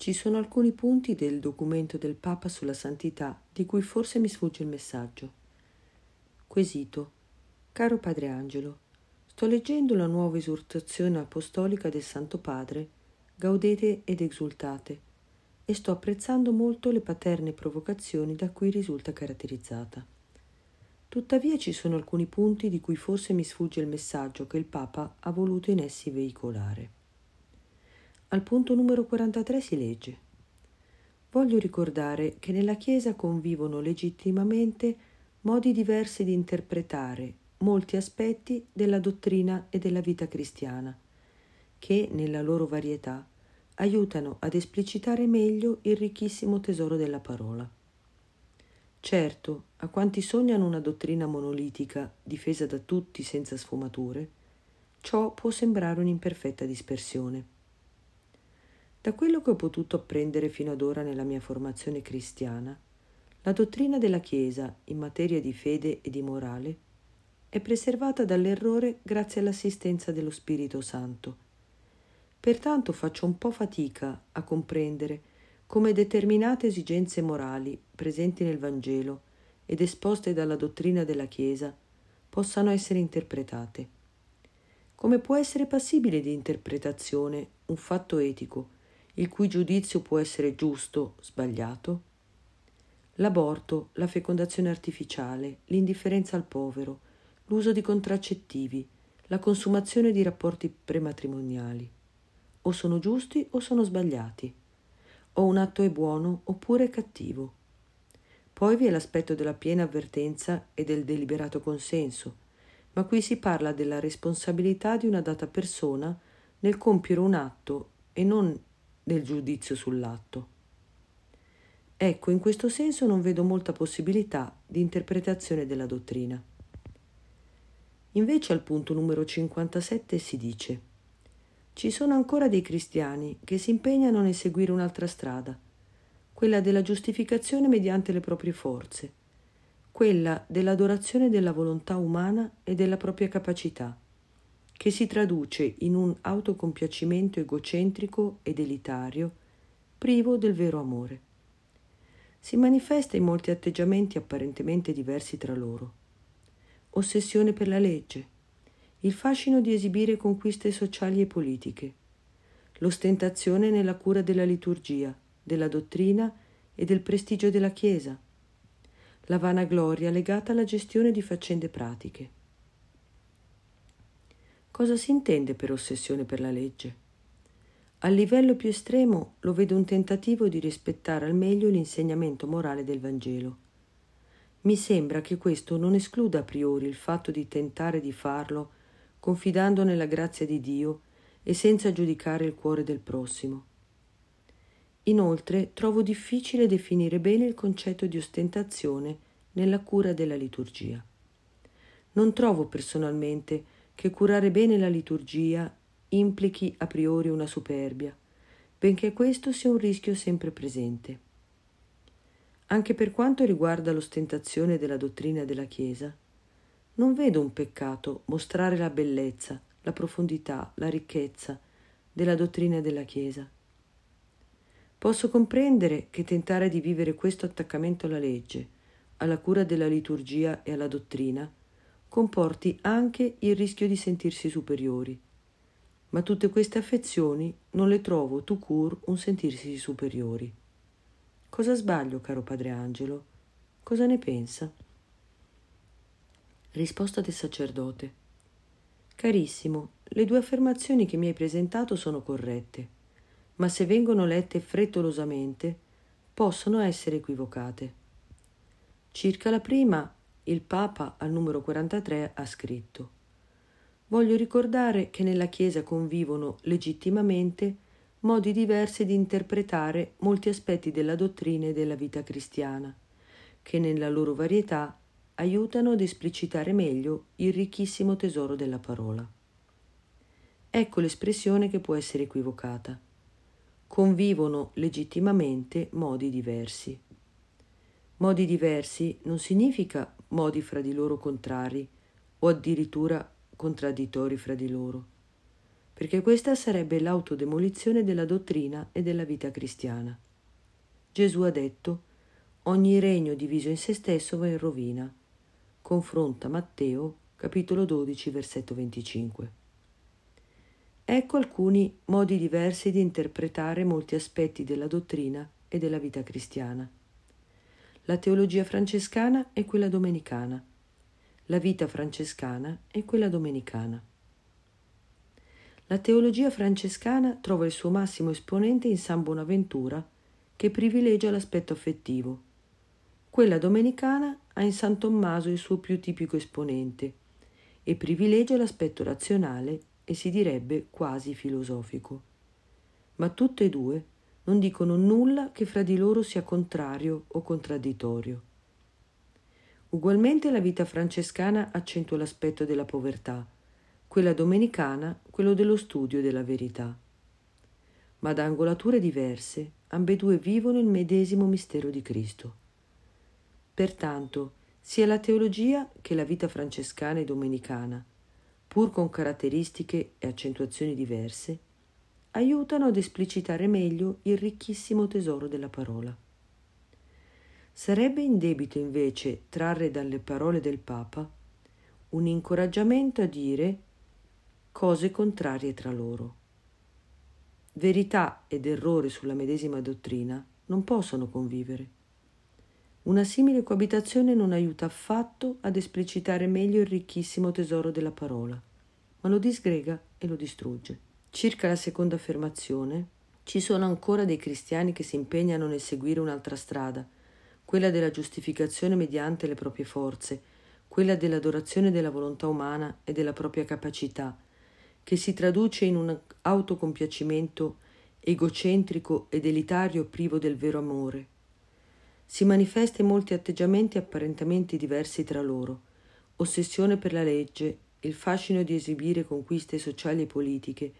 Ci sono alcuni punti del documento del Papa sulla santità di cui forse mi sfugge il messaggio. Quesito. Caro Padre Angelo, sto leggendo la nuova esortazione apostolica del Santo Padre, Gaudete ed exultate, e sto apprezzando molto le paterne provocazioni da cui risulta caratterizzata. Tuttavia ci sono alcuni punti di cui forse mi sfugge il messaggio che il Papa ha voluto in essi veicolare. Al punto numero 43 si legge Voglio ricordare che nella Chiesa convivono legittimamente modi diversi di interpretare molti aspetti della dottrina e della vita cristiana, che, nella loro varietà, aiutano ad esplicitare meglio il ricchissimo tesoro della parola. Certo, a quanti sognano una dottrina monolitica, difesa da tutti senza sfumature, ciò può sembrare un'imperfetta dispersione. Da quello che ho potuto apprendere fino ad ora nella mia formazione cristiana, la dottrina della Chiesa in materia di fede e di morale è preservata dall'errore grazie all'assistenza dello Spirito Santo. Pertanto faccio un po' fatica a comprendere come determinate esigenze morali presenti nel Vangelo ed esposte dalla dottrina della Chiesa possano essere interpretate. Come può essere passibile di interpretazione un fatto etico il cui giudizio può essere giusto, sbagliato? L'aborto, la fecondazione artificiale, l'indifferenza al povero, l'uso di contraccettivi, la consumazione di rapporti prematrimoniali. O sono giusti o sono sbagliati. O un atto è buono oppure è cattivo. Poi vi è l'aspetto della piena avvertenza e del deliberato consenso, ma qui si parla della responsabilità di una data persona nel compiere un atto e non del giudizio sull'atto. Ecco, in questo senso non vedo molta possibilità di interpretazione della dottrina. Invece al punto numero 57 si dice ci sono ancora dei cristiani che si impegnano nel seguire un'altra strada, quella della giustificazione mediante le proprie forze, quella dell'adorazione della volontà umana e della propria capacità che si traduce in un autocompiacimento egocentrico ed elitario, privo del vero amore. Si manifesta in molti atteggiamenti apparentemente diversi tra loro. Ossessione per la legge, il fascino di esibire conquiste sociali e politiche, l'ostentazione nella cura della liturgia, della dottrina e del prestigio della Chiesa, la vanagloria legata alla gestione di faccende pratiche. Cosa si intende per ossessione per la legge? Al livello più estremo lo vedo un tentativo di rispettare al meglio l'insegnamento morale del Vangelo. Mi sembra che questo non escluda a priori il fatto di tentare di farlo confidando nella grazia di Dio e senza giudicare il cuore del prossimo. Inoltre trovo difficile definire bene il concetto di ostentazione nella cura della liturgia. Non trovo personalmente che curare bene la liturgia implichi a priori una superbia, benché questo sia un rischio sempre presente. Anche per quanto riguarda l'ostentazione della dottrina della Chiesa, non vedo un peccato mostrare la bellezza, la profondità, la ricchezza della dottrina della Chiesa. Posso comprendere che tentare di vivere questo attaccamento alla legge, alla cura della liturgia e alla dottrina comporti anche il rischio di sentirsi superiori. Ma tutte queste affezioni non le trovo tout court un sentirsi superiori. Cosa sbaglio, caro padre Angelo? Cosa ne pensa? Risposta del sacerdote. Carissimo, le due affermazioni che mi hai presentato sono corrette, ma se vengono lette frettolosamente possono essere equivocate. Circa la prima il Papa al numero 43 ha scritto Voglio ricordare che nella Chiesa convivono legittimamente modi diversi di interpretare molti aspetti della dottrina e della vita cristiana, che nella loro varietà aiutano ad esplicitare meglio il ricchissimo tesoro della parola. Ecco l'espressione che può essere equivocata. Convivono legittimamente modi diversi. Modi diversi non significa modi fra di loro contrari o addirittura contraddittori fra di loro. perché questa sarebbe l'autodemolizione della dottrina e della vita cristiana. Gesù ha detto ogni regno diviso in se stesso va in rovina. Confronta Matteo capitolo 12 versetto 25. Ecco alcuni modi diversi di interpretare molti aspetti della dottrina e della vita cristiana. La teologia francescana e quella domenicana. La vita francescana e quella domenicana. La teologia francescana trova il suo massimo esponente in San Bonaventura, che privilegia l'aspetto affettivo. Quella domenicana ha in San Tommaso il suo più tipico esponente e privilegia l'aspetto razionale e si direbbe quasi filosofico. Ma tutte e due non dicono nulla che fra di loro sia contrario o contraddittorio. Ugualmente la vita francescana accentua l'aspetto della povertà, quella domenicana quello dello studio della verità. Ma da angolature diverse, ambedue vivono il medesimo mistero di Cristo. Pertanto, sia la teologia che la vita francescana e domenicana, pur con caratteristiche e accentuazioni diverse, aiutano ad esplicitare meglio il ricchissimo tesoro della parola. Sarebbe indebito invece trarre dalle parole del Papa un incoraggiamento a dire cose contrarie tra loro. Verità ed errore sulla medesima dottrina non possono convivere. Una simile coabitazione non aiuta affatto ad esplicitare meglio il ricchissimo tesoro della parola, ma lo disgrega e lo distrugge. Circa la seconda affermazione, ci sono ancora dei cristiani che si impegnano nel seguire un'altra strada, quella della giustificazione mediante le proprie forze, quella dell'adorazione della volontà umana e della propria capacità, che si traduce in un autocompiacimento egocentrico ed elitario privo del vero amore. Si manifesta in molti atteggiamenti apparentemente diversi tra loro, ossessione per la legge, il fascino di esibire conquiste sociali e politiche,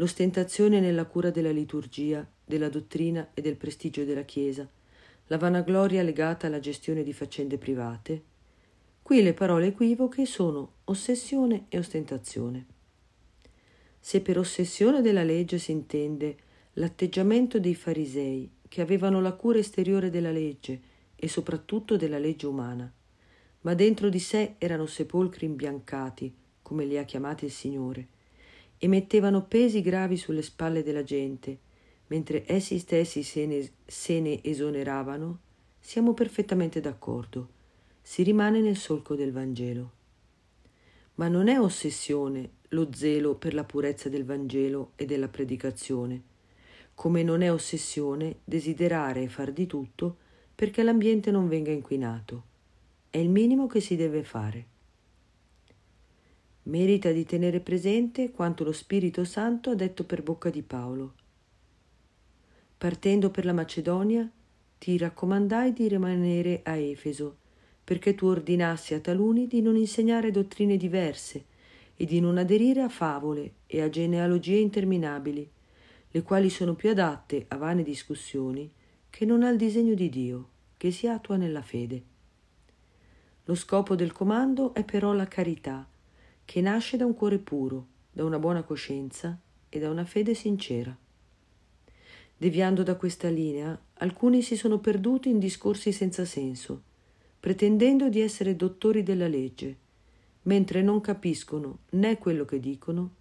l'ostentazione nella cura della liturgia, della dottrina e del prestigio della Chiesa, la vanagloria legata alla gestione di faccende private. Qui le parole equivoche sono ossessione e ostentazione. Se per ossessione della legge si intende l'atteggiamento dei farisei che avevano la cura esteriore della legge e soprattutto della legge umana, ma dentro di sé erano sepolcri imbiancati, come li ha chiamati il Signore, e mettevano pesi gravi sulle spalle della gente, mentre essi stessi se ne, se ne esoneravano, siamo perfettamente d'accordo. Si rimane nel solco del Vangelo. Ma non è ossessione lo zelo per la purezza del Vangelo e della predicazione, come non è ossessione desiderare e far di tutto perché l'ambiente non venga inquinato. È il minimo che si deve fare. Merita di tenere presente quanto lo Spirito Santo ha detto per bocca di Paolo. Partendo per la Macedonia, ti raccomandai di rimanere a Efeso, perché tu ordinassi a taluni di non insegnare dottrine diverse, e di non aderire a favole e a genealogie interminabili, le quali sono più adatte a vane discussioni che non al disegno di Dio, che si attua nella fede. Lo scopo del comando è però la carità, che nasce da un cuore puro, da una buona coscienza e da una fede sincera. Deviando da questa linea, alcuni si sono perduti in discorsi senza senso, pretendendo di essere dottori della legge, mentre non capiscono né quello che dicono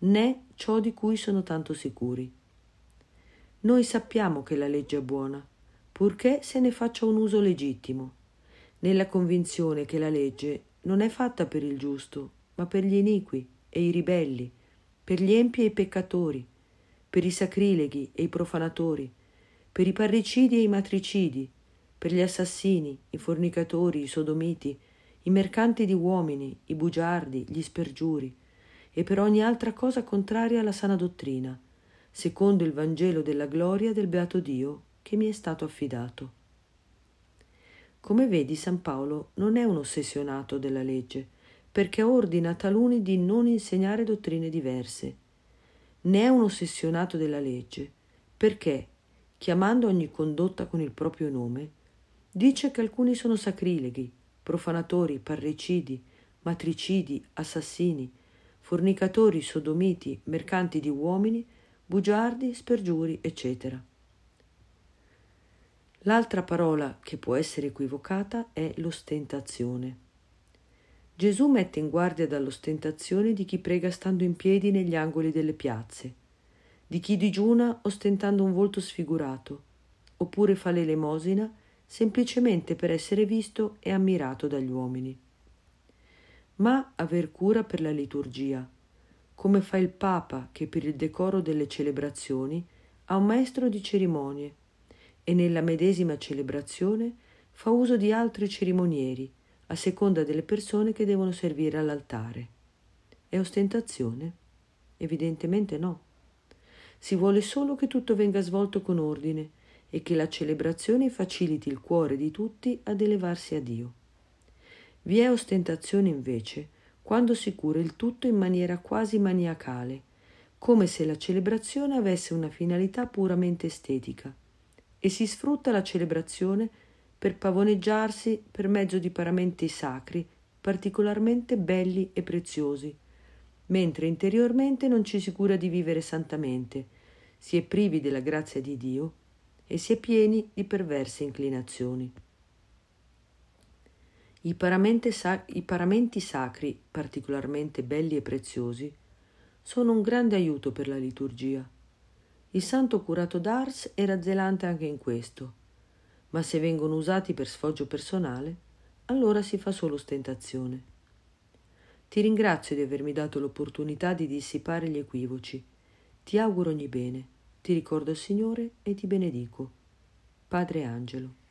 né ciò di cui sono tanto sicuri. Noi sappiamo che la legge è buona, purché se ne faccia un uso legittimo, nella convinzione che la legge non è fatta per il giusto, ma per gli iniqui e i ribelli, per gli empi e i peccatori, per i sacrileghi e i profanatori, per i parricidi e i matricidi, per gli assassini, i fornicatori, i sodomiti, i mercanti di uomini, i bugiardi, gli spergiuri, e per ogni altra cosa contraria alla sana dottrina, secondo il Vangelo della gloria del beato Dio che mi è stato affidato. Come vedi, San Paolo non è un ossessionato della legge, perché ordina a taluni di non insegnare dottrine diverse, né è un ossessionato della legge, perché, chiamando ogni condotta con il proprio nome, dice che alcuni sono sacrileghi, profanatori, parricidi, matricidi, assassini, fornicatori, sodomiti, mercanti di uomini, bugiardi, spergiuri, eccetera. L'altra parola che può essere equivocata è l'ostentazione. Gesù mette in guardia dall'ostentazione di chi prega stando in piedi negli angoli delle piazze, di chi digiuna ostentando un volto sfigurato, oppure fa l'elemosina semplicemente per essere visto e ammirato dagli uomini. Ma aver cura per la liturgia, come fa il Papa che per il decoro delle celebrazioni ha un maestro di cerimonie e nella medesima celebrazione fa uso di altri cerimonieri, a seconda delle persone che devono servire all'altare. È ostentazione? Evidentemente no. Si vuole solo che tutto venga svolto con ordine e che la celebrazione faciliti il cuore di tutti ad elevarsi a Dio. Vi è ostentazione invece quando si cura il tutto in maniera quasi maniacale, come se la celebrazione avesse una finalità puramente estetica, e si sfrutta la celebrazione per pavoneggiarsi per mezzo di paramenti sacri particolarmente belli e preziosi, mentre interiormente non ci si cura di vivere santamente, si è privi della grazia di Dio e si è pieni di perverse inclinazioni. I paramenti, sac- I paramenti sacri, particolarmente belli e preziosi, sono un grande aiuto per la liturgia. Il santo curato d'Ars era zelante anche in questo ma se vengono usati per sfoggio personale, allora si fa solo ostentazione. Ti ringrazio di avermi dato l'opportunità di dissipare gli equivoci. Ti auguro ogni bene. Ti ricordo il Signore e ti benedico. Padre Angelo.